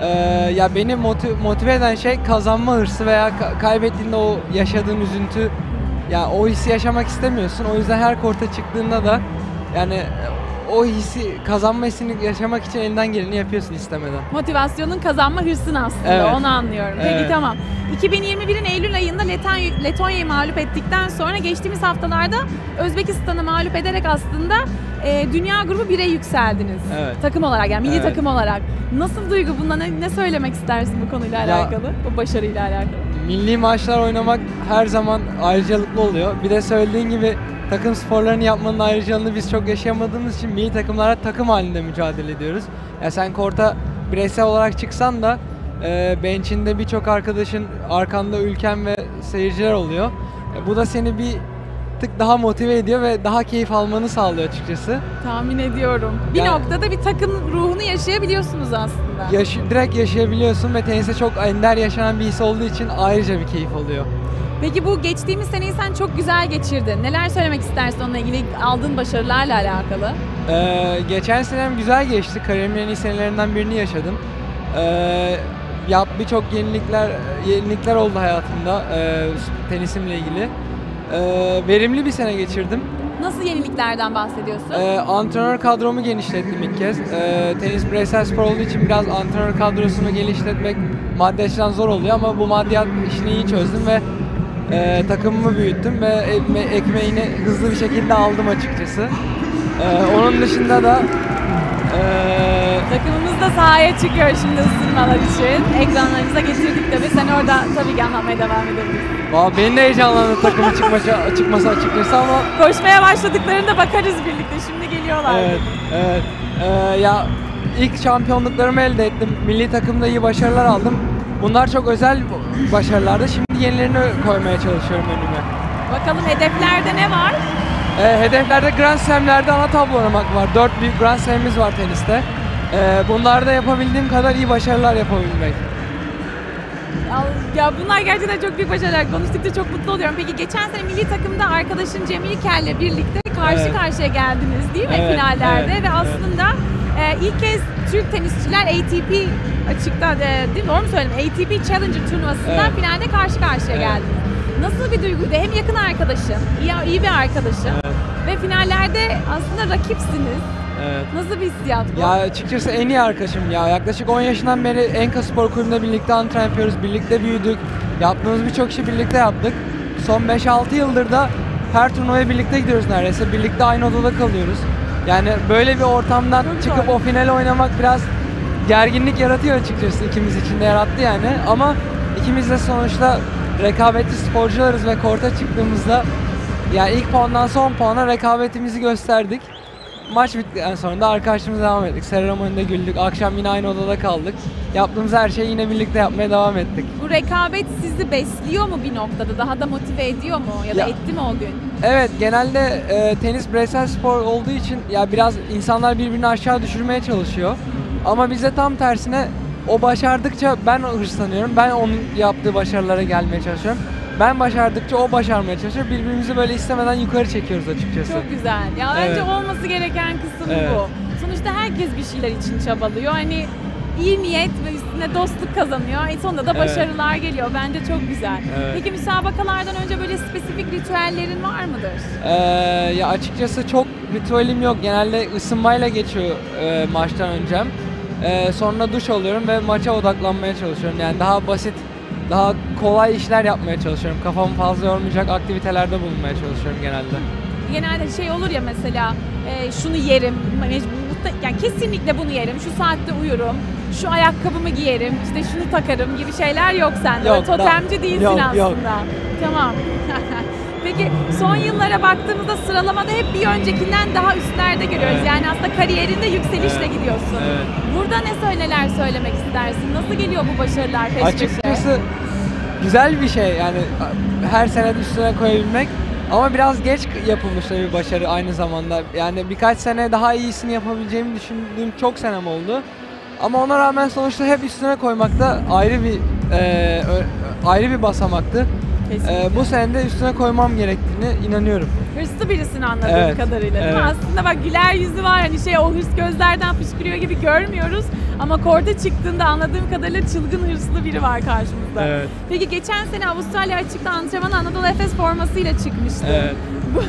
Ee, ya beni motiv- motive eden şey kazanma hırsı veya ka- kaybettiğinde o yaşadığın üzüntü ya o hissi yaşamak istemiyorsun. O yüzden her korta çıktığında da yani e, o hissi kazanma hissini yaşamak için elinden geleni yapıyorsun istemeden. Motivasyonun kazanma hırsın aslında Evet. onu anlıyorum. Peki Evet. tamam. 2021'in Eylül ayında Leton- Letonya'yı mağlup ettikten sonra geçtiğimiz haftalarda Özbekistan'ı mağlup ederek aslında e, dünya grubu 1'e yükseldiniz. Evet. Takım olarak yani milli Evet. takım olarak. Nasıl duygu bunda ne, ne söylemek istersin bu konuyla Ya- alakalı? Bu başarıyla alakalı. Milli maçlar oynamak her zaman ayrıcalıklı oluyor. Bir de söylediğin gibi takım sporlarını yapmanın ayrıcalığını biz çok yaşayamadığımız için milli takımlara takım halinde mücadele ediyoruz. Ya sen korta bireysel olarak çıksan da e, bench'inde birçok arkadaşın arkanda ülken ve seyirciler oluyor. E, bu da seni bir tık daha motive ediyor ve daha keyif almanı sağlıyor açıkçası. Tahmin ediyorum. Bir Yani- noktada bir takım ruhunu yaşayabiliyorsunuz aslında. Yaş- direkt yaşayabiliyorsun ve teniste çok ender yaşanan bir his olduğu için ayrıca bir keyif oluyor. Peki bu geçtiğimiz seneyi sen çok güzel geçirdin. Neler söylemek istersin onunla ilgili aldığın başarılarla alakalı? Ee, geçen senem güzel geçti. Kariyerimin en iyi senelerinden birini yaşadım. Ee, yap birçok yenilikler yenilikler oldu hayatımda e, tenisimle ilgili. Ee, verimli bir sene geçirdim. Nasıl yeniliklerden bahsediyorsun? Ee, antrenör kadromu genişlettim ilk kez. Ee, tenis bireysel spor olduğu için biraz antrenör kadrosunu genişletmek maddi açıdan zor oluyor ama bu maddiyat işini iyi çözdüm ve e, takımımı büyüttüm ve ekme- ekmeğini hızlı bir şekilde aldım açıkçası. Ee, onun dışında da e, Takımımız da sahaya çıkıyor şimdi ısınmalar için. Ekranlarınıza getirdik tabii. Sen orada tabii ki anlatmaya devam edebilirsin. Valla beni de heyecanlandı takımın çıkması, çıkması açıkçası ama Koşmaya başladıklarında bakarız birlikte. Şimdi geliyorlar. Evet, evet. Ee, ya ilk şampiyonluklarımı elde ettim. Milli takımda iyi başarılar aldım. Bunlar çok özel başarılardı. Şimdi yenilerini koymaya çalışıyorum önüme. Bakalım hedeflerde ne var? Ee, hedeflerde Grand Slam'lerde ana tablo oynamak var. Dört büyük Grand Slam'imiz var teniste. Ee, bunlarda yapabildiğim kadar iyi başarılar yapabilmek. Ya bunlar gerçekten çok büyük başarılar. Konuştukça çok mutlu oluyorum. Peki geçen sene milli takımda arkadaşın Cem İlker'le birlikte karşı Evet. karşıya geldiniz değil mi Evet, finallerde? evet, Ve evet. E, ilk kez Türk tenisçiler ATP açıkta e, değil mi? Doğru mu söyledim? ATP Challenger turnuvasında Evet. finalde karşı karşıya Evet. geldiniz. Nasıl bir duyguydu? Hem yakın arkadaşın, iyi, iyi bir arkadaşın ve finallerde aslında rakipsiniz. Evet. Nasıl bir hissiyat bu? Ya açıkçası en iyi arkadaşım ya. Yaklaşık 10 yaşından beri Enka Spor Kulübü'nde birlikte antrenman yapıyoruz. Birlikte büyüdük. Yaptığımız birçok işi birlikte yaptık. Son 5-6 yıldır da her turnuvaya birlikte gidiyoruz neredeyse. Birlikte aynı odada kalıyoruz. Yani böyle bir ortamdan çıkıp o finale oynamak biraz gerginlik yaratıyor açıkçası ikimiz için de yarattı yani. Ama ikimiz de sonuçta rekabetçi sporcularız ve korta çıktığımızda yani ilk puandan son puana rekabetimizi gösterdik. Maç bittikten sonra da arkadaşımızla devam ettik. Seremonide güldük. Akşam yine aynı odada kaldık. Yaptığımız her şeyi yine birlikte yapmaya devam ettik. Bu rekabet sizi besliyor mu bir noktada? Daha da motive ediyor mu? Ya da Ya- etti mi o gün? Evet genelde e, tenis bireysel spor olduğu için ya biraz insanlar birbirini aşağı düşürmeye çalışıyor. Ama bize tam tersine o başardıkça ben hırslanıyorum. Ben onun yaptığı başarılara gelmeye çalışıyorum. Ben başardıkça o başarmaya çalışıyor. Birbirimizi böyle istemeden yukarı çekiyoruz açıkçası. Çok güzel. Ya bence Evet. olması gereken kısım Evet. bu. Sonuçta herkes bir şeyler için çabalıyor. Hani iyi niyet ve üstüne dostluk kazanıyor. E sonunda da Evet. başarılar geliyor. Bence çok güzel. Evet. Peki müsabakalardan önce böyle spesifik ritüellerin var mıdır? Ee, ya açıkçası çok ritüelim yok. Genelde ısınmayla geçiyor e, maçtan öncem. Ee, sonra duş alıyorum ve maça odaklanmaya çalışıyorum. Yani daha basit, daha kolay işler yapmaya çalışıyorum. Kafamı fazla yormayacak aktivitelerde bulunmaya çalışıyorum genelde. Genelde şey olur ya mesela e, şunu yerim, yani kesinlikle bunu yerim, şu saatte uyurum, şu ayakkabımı giyerim, işte şunu takarım gibi şeyler yok sende. Yok, totemci da- değilsin yok, aslında. yok. Tamam. Peki son yıllara baktığımızda sıralamada hep bir öncekinden daha üstlerde görüyoruz. Evet. Yani aslında kariyerinde yükselişle Evet, gidiyorsun. evet. Burada ne söyleler söylemek istersin? Nasıl geliyor bu başarılar peş peşe? Açıkçası güzel bir şey yani her sene üstüne koyabilmek ama biraz geç yapılmış da bir başarı aynı zamanda. Yani birkaç sene daha iyisini yapabileceğimi düşündüğüm çok senem oldu. Ama ona rağmen sonuçta hep üstüne koymak da ayrı bir e, ayrı bir basamaktı. Kesinlikle. E, bu sene de üstüne koymam gerektiğine inanıyorum. Hırslı birisin anladığım Evet, kadarıyla değil mi? evet. Aslında bak güler yüzü var hani şey o hırs gözlerden fışkırıyor gibi görmüyoruz. Ama korta çıktığında anladığım kadarıyla çılgın hırslı biri var karşımızda. Evet. Peki geçen sene Avustralya açıkta antrenman Anadolu Efes formasıyla çıkmıştı. Evet.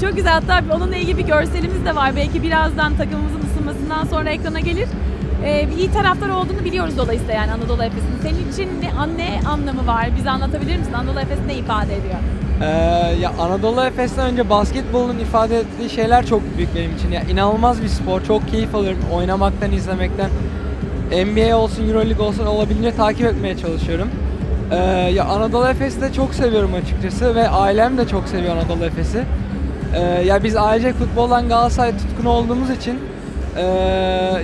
Çok güzel hatta onunla ilgili bir görselimiz de var. Belki birazdan takımımızın ısınmasından sonra ekrana gelir. Ee, iyi taraftar olduğunu biliyoruz dolayısıyla yani Anadolu Efes'in. Senin için ne, ne anlamı var? Bize anlatabilir misin? Anadolu Efes ne ifade ediyor? Ee, ya Anadolu Efes'ten önce basketbolun ifade ettiği şeyler çok büyük benim için. Ya inanılmaz bir spor. Çok keyif alıyorum oynamaktan, izlemekten. NBA olsun, EuroLeague olsun olabildiğince takip etmeye çalışıyorum. Ee, ya Anadolu Efes'i de çok seviyorum açıkçası ve ailem de çok seviyor Anadolu Efes'i. Ee, ya biz ailecek futboldan Galatasaray tutkunu olduğumuz için ee,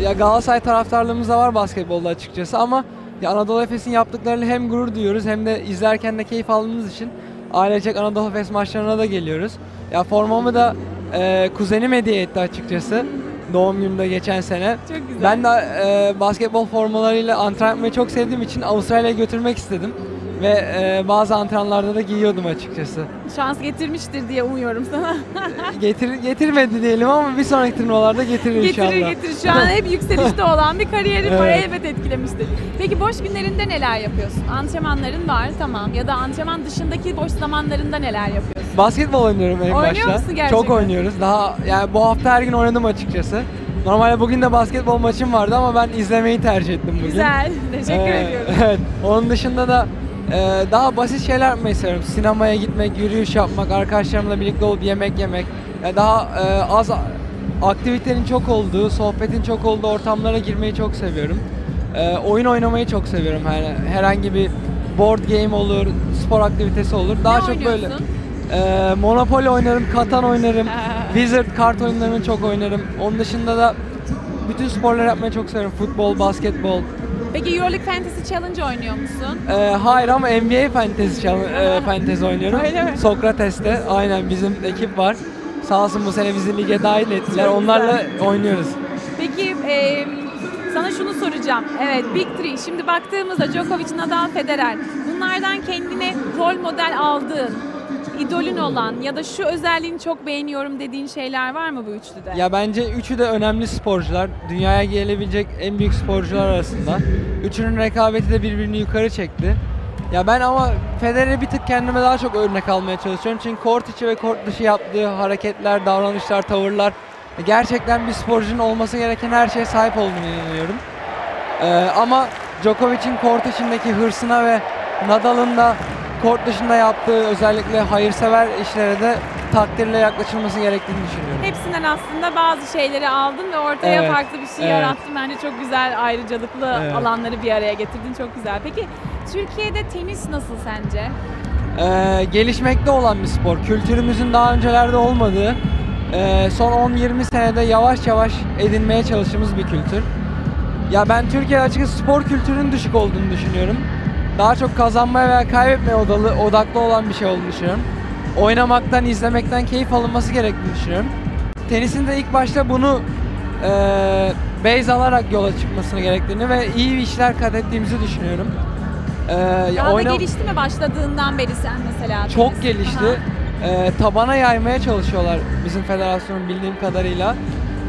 ya Galatasaray taraftarlığımız da var basketbolda açıkçası ama ya Anadolu Efes'in yaptıklarıyla hem gurur duyuyoruz hem de izlerken de keyif aldığımız için ailecek Anadolu Efes maçlarına da geliyoruz. Ya formamı da ee, kuzenim hediye etti açıkçası doğum günümde geçen sene. Çok güzel. Ben de ee, basketbol formalarıyla antrenman yapmayı çok sevdiğim için Avustralya'ya götürmek istedim. Ve ee, bazı antrenmanlarda da giyiyordum açıkçası. Şans getirmiştir diye umuyorum sana. Getir, getirmedi diyelim ama bir sonraki turnuvalarda getirir inşallah. Getirir getirir. Şu an hep yükselişte olan bir kariyerin var. Evet. Elbet etkilemiştir. Peki boş günlerinde neler yapıyorsun? Antrenmanların var tamam. Ya da antrenman dışındaki boş zamanlarında neler yapıyorsun? Basketbol oynuyorum en Oynuyor başta. musun gerçekten? Çok oynuyoruz. Daha yani bu hafta her gün oynadım açıkçası. Normalde bugün de basketbol maçım vardı ama ben izlemeyi tercih ettim bugün. Güzel. Teşekkür Ee, ediyorum. Evet. Onun dışında da e, daha basit şeyler yapmayı seviyorum. Sinemaya gitmek, yürüyüş yapmak, arkadaşlarımla birlikte olup yemek yemek. Ya daha e, az aktivitenin çok olduğu, sohbetin çok olduğu ortamlara girmeyi çok seviyorum. Ee, oyun oynamayı çok seviyorum. Yani herhangi bir board game olur, spor aktivitesi olur. Daha çok böyle ee, Monopoly oynarım, Katan oynarım, Wizard kart oyunlarını çok oynarım. Onun dışında da bütün sporları yapmayı çok seviyorum. Futbol, basketbol. Peki Euroleague Fantasy Challenge oynuyor musun? Ee, hayır ama NBA Fantasy, çal- e, Fantasy oynuyorum. Öyle mi? Sokrates'te. Aynen bizim ekip var. Sağ olsun bu sene bizi lige dahil ettiler. Çok Onlarla oynuyoruz. Peki e, sana şunu soracağım. Evet Big Three. Şimdi baktığımızda Djokovic, Nadal, Federer. Bunlardan kendine rol model aldığın, idolün olan ya da şu özelliğini çok beğeniyorum dediğin şeyler var mı bu üçlüde? Ya bence üçü de önemli sporcular. Dünyaya gelebilecek en büyük sporcular arasında. Üçünün rekabeti de birbirini yukarı çekti. Ya ben ama Federer'i bir tık kendime daha çok örnek almaya çalışıyorum. Çünkü kort içi ve kort dışı yaptığı hareketler, davranışlar, tavırlar gerçekten bir sporcunun olması gereken her şeye sahip olduğunu inanıyorum. Ee, ama Djokovic'in kort içindeki hırsına ve Nadal'ın da kort dışında yaptığı özellikle hayırsever işlere de takdirle yaklaşılması gerektiğini düşünüyorum. Hepsinden aslında bazı şeyleri aldın ve ortaya Evet, farklı bir şey evet. yarattın. Bence çok güzel ayrıcalıklı Evet. alanları bir araya getirdin. Çok güzel. Peki Türkiye'de tenis nasıl sence? Ee, gelişmekte olan bir spor. Kültürümüzün daha öncelerde olmadığı, e, son 10-20 senede yavaş yavaş edinmeye çalıştığımız bir kültür. Ya ben Türkiye'de açıkçası spor kültürünün düşük olduğunu düşünüyorum. Daha çok kazanmaya veya kaybetmeye odalı, odaklı olan bir şey olduğunu düşünüyorum. Oynamaktan, izlemekten keyif alınması gerektiğini düşünüyorum. Tenisin de ilk başta bunu e, base alarak yola çıkmasını gerektiğini ve iyi işler kat ettiğimizi düşünüyorum. Ee, Daha oyna- da gelişti mi başladığından beri sen mesela? çok tenis? gelişti. Aha. Ee, tabana yaymaya çalışıyorlar bizim federasyonun bildiğim kadarıyla.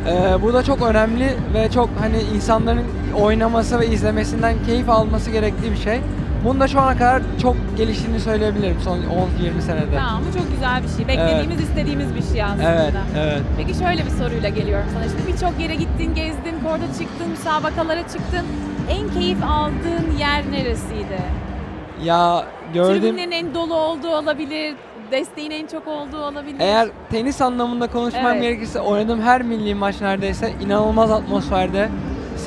Ee, bu da çok önemli ve çok hani insanların oynaması ve izlemesinden keyif alması gerektiği bir şey. Bunun da şu ana kadar çok geliştiğini söyleyebilirim son 10-20 senede. Tamam bu çok güzel bir şey. Beklediğimiz, istediğimiz bir şey aslında. Evet, evet. Peki şöyle bir soruyla geliyorum sana. Şimdi birçok yere gittin, gezdin, korda çıktın, müsabakalara çıktın. En keyif aldığın yer neresiydi? Ya gördüm. Tribünlerin en dolu olduğu olabilir, desteğin en çok olduğu olabilir. Eğer tenis anlamında konuşmam Evet. gerekirse oynadığım her milli maç neredeyse inanılmaz atmosferde.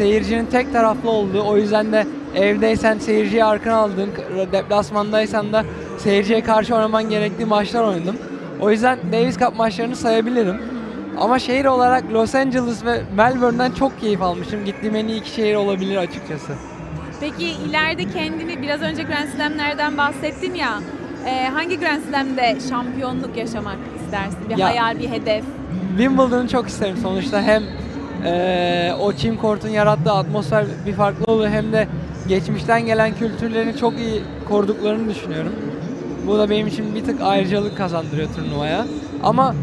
Seyircinin tek taraflı olduğu o yüzden de evdeysen seyirciyi arkana aldığın, deplasmandaysan da seyirciye karşı oynaman gerektiği maçlar oynadım. O yüzden Davis Cup maçlarını sayabilirim. Ama şehir olarak Los Angeles ve Melbourne'den çok keyif almışım. Gittiğim en iyi iki şehir olabilir açıkçası. Peki ileride kendini biraz önce Grand Slam'lerden bahsettin ya. e, hangi Grand Slam'de şampiyonluk yaşamak istersin? Bir Ya- hayal, bir hedef. Wimbledon'u çok isterim sonuçta hem eee, o çim kortun yarattığı atmosfer bir farklı oluyor hem de geçmişten gelen kültürlerini çok iyi koruduklarını düşünüyorum. Bu da benim için bir tık ayrıcalık kazandırıyor turnuvaya. Ama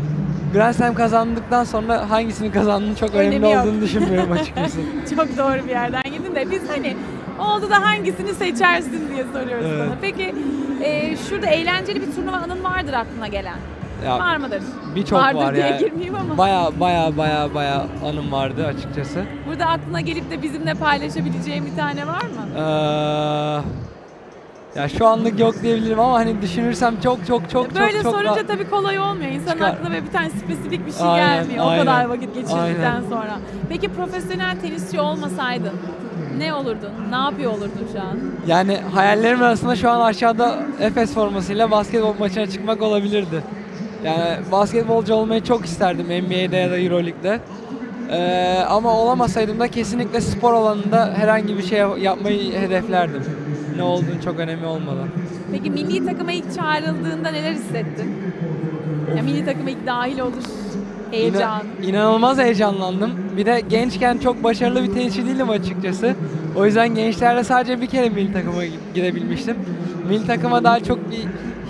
Grand Slam kazandıktan sonra hangisini kazandığını çok Önemi önemli yok. olduğunu düşünmüyorum açıkçası. Çok doğru bir yerden gidin de biz hani oldu da hangisini seçersin diye soruyoruz Evet. sana. Peki e, şurada eğlenceli bir turnuva anın vardır aklına gelen. Ya, var mıdır? Birçok Vardır var diye ya. girmeyeyim ama. Baya baya baya baya anım vardı açıkçası. Burada aklına gelip de bizimle paylaşabileceğin bir tane var mı? Eee, ya şu anlık yok diyebilirim ama hani düşünürsem çok çok çok Böyle çok çok sorunca daha- tabii kolay olmuyor. İnsanın Çıkar. aklına böyle bir tane spesifik bir şey Aynen, gelmiyor. O aynen. kadar vakit geçirdikten Aynen. sonra. Peki profesyonel tenisçi olmasaydın ne olurdun? Ne yapıyor olurdun şu an? Yani hayallerim arasında şu an aşağıda Efes formasıyla basketbol maçına çıkmak olabilirdi. Yani basketbolcu olmayı çok isterdim NBA'de ya da Euroleague'de. Ee, ama olamasaydım da kesinlikle spor alanında herhangi bir şey yapmayı hedeflerdim. Ne olduğunu çok önemli olmadan. Peki milli takıma ilk çağrıldığında neler hissettin? Ya milli takıma ilk dahil olur. Heyecan. İna- inanılmaz heyecanlandım. Bir de gençken çok başarılı bir tenisçi değilim açıkçası. O yüzden gençlerle sadece bir kere milli takıma gi- gidebilmiştim. Milli takıma daha çok bir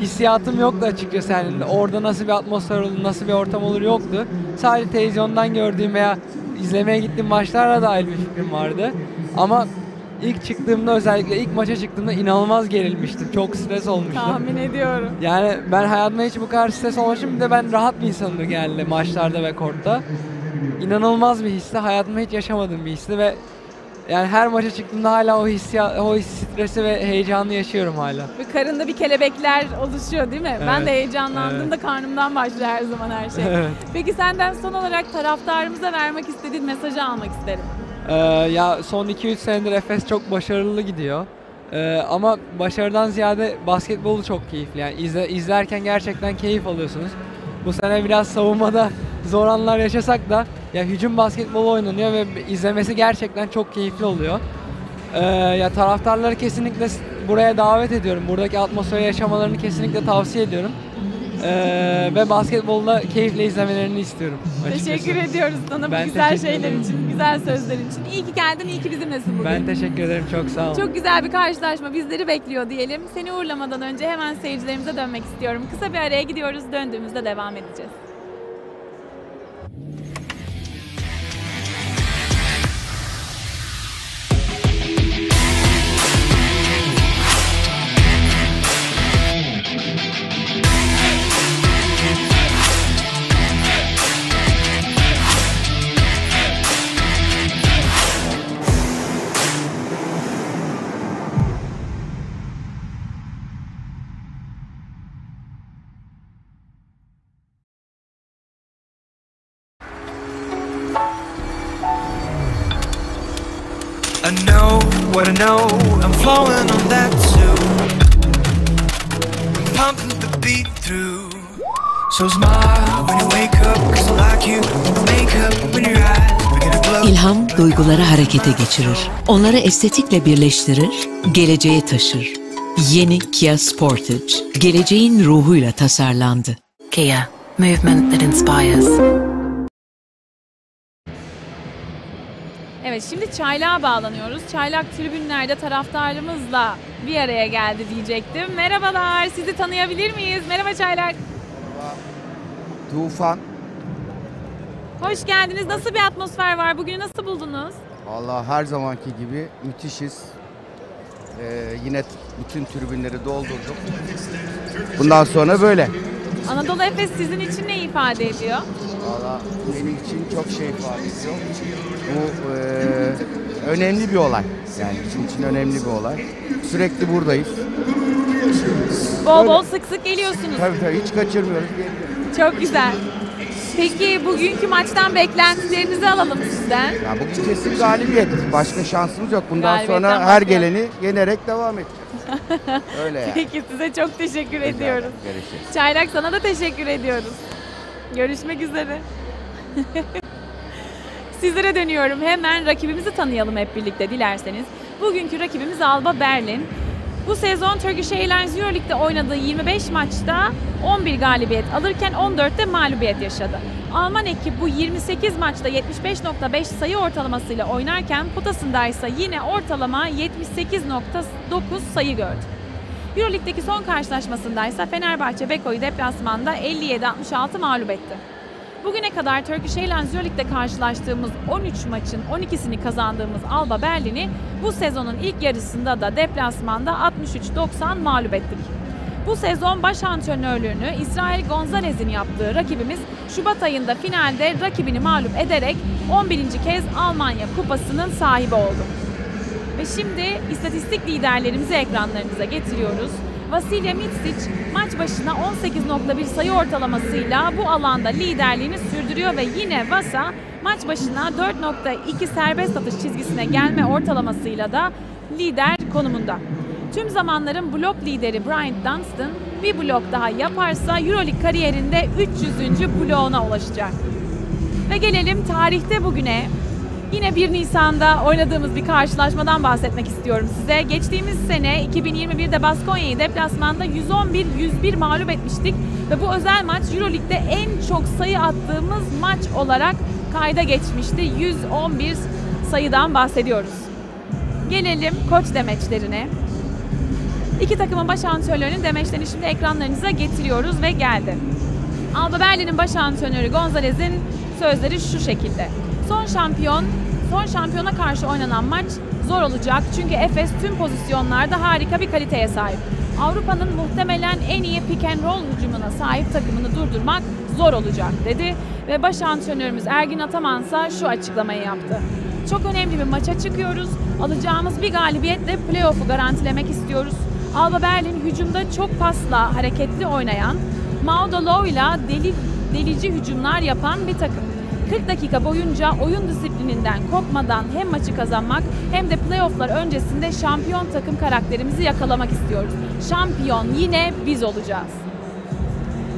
hissiyatım yoktu açıkçası. Yani orada nasıl bir atmosfer olur, nasıl bir ortam olur yoktu. Sadece televizyondan gördüğüm veya izlemeye gittiğim maçlarla dair bir fikrim vardı. Ama ilk çıktığımda özellikle ilk maça çıktığımda inanılmaz gerilmiştim. Çok stres olmuştum. Tahmin ediyorum. Yani ben hayatımda hiç bu kadar stres olmamışım. Bir de ben rahat bir insanımdır genelde maçlarda ve kortta. İnanılmaz bir histi. Hayatımda hiç yaşamadığım bir histi ve yani her maça çıktığımda hala o hissiyat, o stresi ve heyecanı yaşıyorum hala. Ve karında bir kelebekler oluşuyor değil mi? Ben Evet, de heyecanlandığımda evet. karnımdan başlıyor her zaman her şey. Evet. Peki senden son olarak taraftarımıza vermek istediğin mesajı almak isterim. Ee, ya son 2-3 senedir Efes çok başarılı gidiyor. Ee, ama başarıdan ziyade basketbolu çok keyifli. Yani izle, izlerken gerçekten keyif alıyorsunuz. Bu sene biraz savunmada zor anlar yaşasak da ya hücum basketbolu oynanıyor ve izlemesi gerçekten çok keyifli oluyor. Ee, ya taraftarları kesinlikle buraya davet ediyorum. Buradaki atmosferi yaşamalarını kesinlikle tavsiye ediyorum. Ee, ve basketbolda keyifle izlemelerini istiyorum. açıkçası. Teşekkür ediyoruz sana bu Ben güzel teşekkür şeyler ederim. için, güzel sözler için. İyi ki geldin, iyi ki bizimlesin bugün. Ben teşekkür ederim. Çok sağ olun. Çok güzel bir karşılaşma bizleri bekliyor diyelim. Seni uğurlamadan önce hemen seyircilerimize dönmek istiyorum. Kısa bir araya gidiyoruz. Döndüğümüzde devam edeceğiz. Know, I'm flowing on that too. Pumping the beat through. So smile when you wake up, cause I like you. Make up when your eyes. İlham duyguları harekete geçirir. Onları estetikle birleştirir, geleceğe taşır. Yeni Kia Sportage, geleceğin ruhuyla tasarlandı. Kia, movement that inspires. Şimdi Çaylak'a bağlanıyoruz. Çaylak tribünlerde taraftarımızla bir araya geldi diyecektim. Merhabalar, sizi tanıyabilir miyiz? Merhaba Çaylak. Tufan. Hoş geldiniz. Nasıl bir atmosfer var? Bugünü nasıl buldunuz? Vallahi her zamanki gibi müthişiz. Ee, yine bütün tribünleri doldurduk. Bundan sonra böyle. Anadolu Efes sizin için ne ifade ediyor? Valla benim için çok şey ifade ediyor. Bu eee, önemli bir olay. Yani bizim için önemli bir olay. Sürekli buradayız. Bol Öyle. bol sık sık geliyorsunuz. Tabii tabii hiç kaçırmıyoruz. Çok güzel. Peki bugünkü maçtan beklentilerinizi alalım sizden. Ya bugün kesin galibiyet. Başka şansımız yok. Bundan Galibiyetten sonra her geleni yenerek devam edeceğiz. Öyle yani. Peki size çok teşekkür ediyoruz. Görüşürüz. Çaylak sana da teşekkür ediyoruz. Görüşmek üzere. Sizlere dönüyorum. Hemen rakibimizi tanıyalım hep birlikte dilerseniz. Bugünkü rakibimiz Alba Berlin. Bu sezon Turkish Airlines Euroleague'de oynadığı 25 maçta 11 galibiyet alırken 14'te mağlubiyet yaşadı. Alman ekip bu 28 maçta 75.5 sayı ortalamasıyla oynarken potasında ise yine ortalama 78.9 sayı gördü. Euroleague'deki son karşılaşmasında ise Fenerbahçe Beko'yu deplasmanda 57-66 mağlup etti. Bugüne kadar Turkish Airlines Euroleague'de karşılaştığımız 13 maçın 12'sini kazandığımız Alba Berlin'i bu sezonun ilk yarısında da deplasmanda 63-90 mağlup ettik. Bu sezon baş antrenörlüğünü İsrail Gonzalez'in yaptığı rakibimiz Şubat ayında finalde rakibini mağlup ederek 11. kez Almanya Kupası'nın sahibi oldu. Ve şimdi istatistik liderlerimizi ekranlarınıza getiriyoruz. Vasilya Mitsic maç başına 18.1 sayı ortalamasıyla bu alanda liderliğini sürdürüyor ve yine Vasa maç başına 4.2 serbest atış çizgisine gelme ortalamasıyla da lider konumunda. Tüm zamanların blok lideri Bryant Dunstan bir blok daha yaparsa Euroleague kariyerinde 300. bloğuna ulaşacak. Ve gelelim tarihte bugüne. Yine 1 Nisan'da oynadığımız bir karşılaşmadan bahsetmek istiyorum size. Geçtiğimiz sene 2021'de Baskonya'yı deplasmanda 111-101 mağlup etmiştik. Ve bu özel maç Euroleague'de en çok sayı attığımız maç olarak kayda geçmişti. 111 sayıdan bahsediyoruz. Gelelim koç demeçlerine. İki takımın baş antrenörünün demeçlerini şimdi ekranlarınıza getiriyoruz ve geldi. Alba Berlin'in baş antrenörü Gonzalez'in sözleri şu şekilde. Son şampiyon, son şampiyona karşı oynanan maç zor olacak çünkü Efes tüm pozisyonlarda harika bir kaliteye sahip. Avrupa'nın muhtemelen en iyi pick and roll hücumuna sahip takımını durdurmak zor olacak dedi ve baş antrenörümüz Ergin Ataman ise şu açıklamayı yaptı. Çok önemli bir maça çıkıyoruz. Alacağımız bir galibiyetle playoff'u garantilemek istiyoruz. Alba Berlin hücumda çok pasla hareketli oynayan, Mauda Low'la deli, delici hücumlar yapan bir takım. 40 dakika boyunca oyun disiplininden kopmadan hem maçı kazanmak hem de playofflar öncesinde şampiyon takım karakterimizi yakalamak istiyoruz. Şampiyon yine biz olacağız.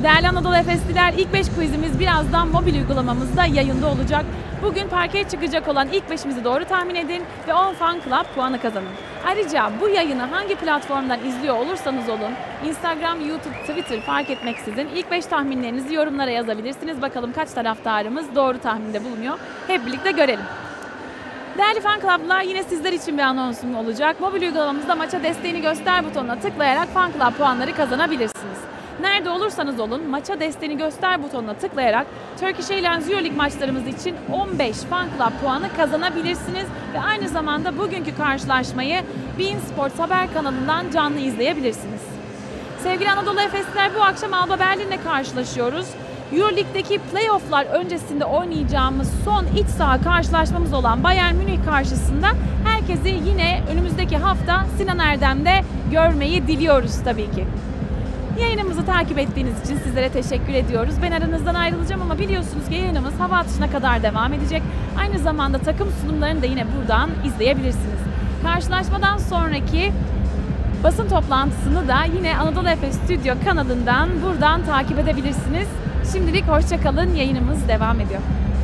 Değerli Anadolu Efesliler ilk 5 quizimiz birazdan mobil uygulamamızda yayında olacak. Bugün parkeye çıkacak olan ilk 5'imizi doğru tahmin edin ve 10 Fan Club puanı kazanın. Ayrıca bu yayını hangi platformdan izliyor olursanız olun Instagram, YouTube, Twitter fark etmeksizin ilk 5 tahminlerinizi yorumlara yazabilirsiniz. Bakalım kaç taraftarımız doğru tahminde bulunuyor. Hep birlikte görelim. Değerli fan club'lar yine sizler için bir anonsum olacak. Mobil uygulamamızda maça desteğini göster butonuna tıklayarak fan club puanları kazanabilirsiniz. Nerede olursanız olun maça desteğini göster butonuna tıklayarak Turkish Airlines Euroleague maçlarımız için 15 fan club puanı kazanabilirsiniz ve aynı zamanda bugünkü karşılaşmayı Bein Sports haber kanalından canlı izleyebilirsiniz. Sevgili Anadolu Efesliler bu akşam Alba Berlin'le karşılaşıyoruz. Euroleague'deki playofflar öncesinde oynayacağımız son iç saha karşılaşmamız olan Bayern Münih karşısında herkesi yine önümüzdeki hafta Sinan Erdem'de görmeyi diliyoruz tabii ki. Yayınımızı takip ettiğiniz için sizlere teşekkür ediyoruz. Ben aranızdan ayrılacağım ama biliyorsunuz ki yayınımız hava atışına kadar devam edecek. Aynı zamanda takım sunumlarını da yine buradan izleyebilirsiniz. Karşılaşmadan sonraki basın toplantısını da yine Anadolu Efes Stüdyo kanalından buradan takip edebilirsiniz. Şimdilik hoşçakalın. Yayınımız devam ediyor.